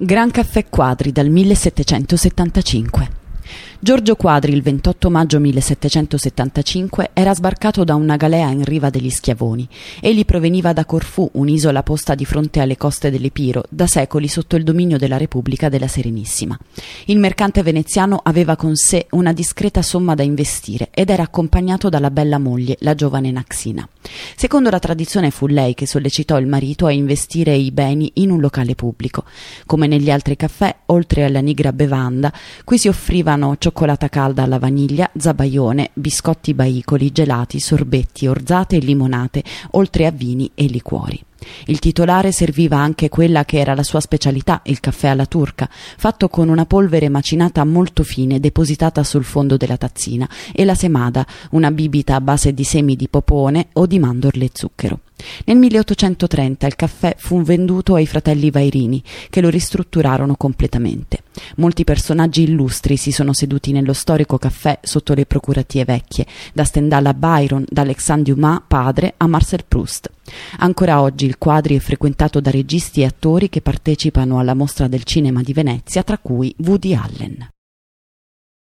Gran Caffè Quadri dal 1775. Giorgio Quadri il 28 maggio 1775 era sbarcato da una galea in riva degli Schiavoni. Egli proveniva da Corfù, un'isola posta di fronte alle coste dell'Epiro, da secoli sotto il dominio della Repubblica della Serenissima. Il mercante veneziano aveva con sé una discreta somma da investire ed era accompagnato dalla bella moglie, la giovane Naxina. Secondo la tradizione fu lei che sollecitò il marito a investire i beni in un locale pubblico. Come negli altri caffè, oltre alla nigra bevanda, qui si offrivano cioccolata calda alla vaniglia, zabaione, biscotti baicoli, gelati, sorbetti, orzate e limonate, oltre a vini e liquori. Il titolare serviva anche quella che era la sua specialità, il caffè alla turca, fatto con una polvere macinata molto fine depositata sul fondo della tazzina, e la semada, una bibita a base di semi di popone o di mandorle e zucchero. Nel 1830 il caffè fu venduto ai fratelli Vairini, che lo ristrutturarono completamente. Molti personaggi illustri si sono seduti nello storico caffè sotto le procuratie vecchie, da Stendhal a Byron, da Alexandre Dumas padre a Marcel Proust. Ancora oggi il quadri è frequentato da registi e attori che partecipano alla mostra del cinema di Venezia, tra cui Woody Allen.